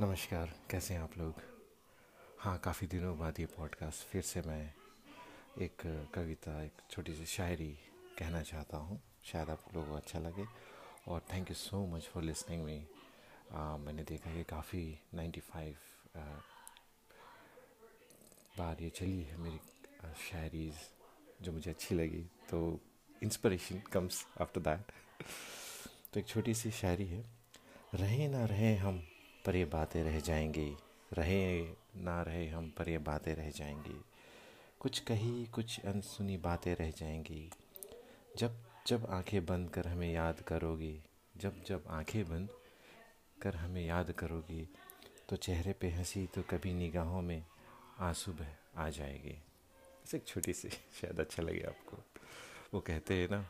नमस्कार, कैसे हैं आप लोग? हाँ काफ़ी दिनों बाद ये पॉडकास्ट फिर से मैं एक कविता, एक छोटी सी शायरी कहना चाहता हूँ। शायद आप लोगों को अच्छा लगे। और thank you so much for listening me मैंने देखा कि काफ़ी 95 बार ये चली है मेरी शायरीज, जो मुझे अच्छी लगी। तो इंस्पिरेशन कम्स आफ्टर दैट तो एक छोटी सी शायरी है, रहे ना रहे हम पर ये बातें रह जाएँगी। रहे ना रहे हम पर ये बातें रह जाएँगी। कुछ कही, कुछ अनसुनी बातें रह जाएँगी। जब जब आँखें बंद कर हमें याद करोगी, जब जब आँखें बंद कर हमें याद करोगी तो चेहरे पे हँसी तो कभी निगाहों में आँसू बह, आ जाएगी। बस एक छोटी सी, शायद अच्छा लगे आपको। वो कहते हैं ना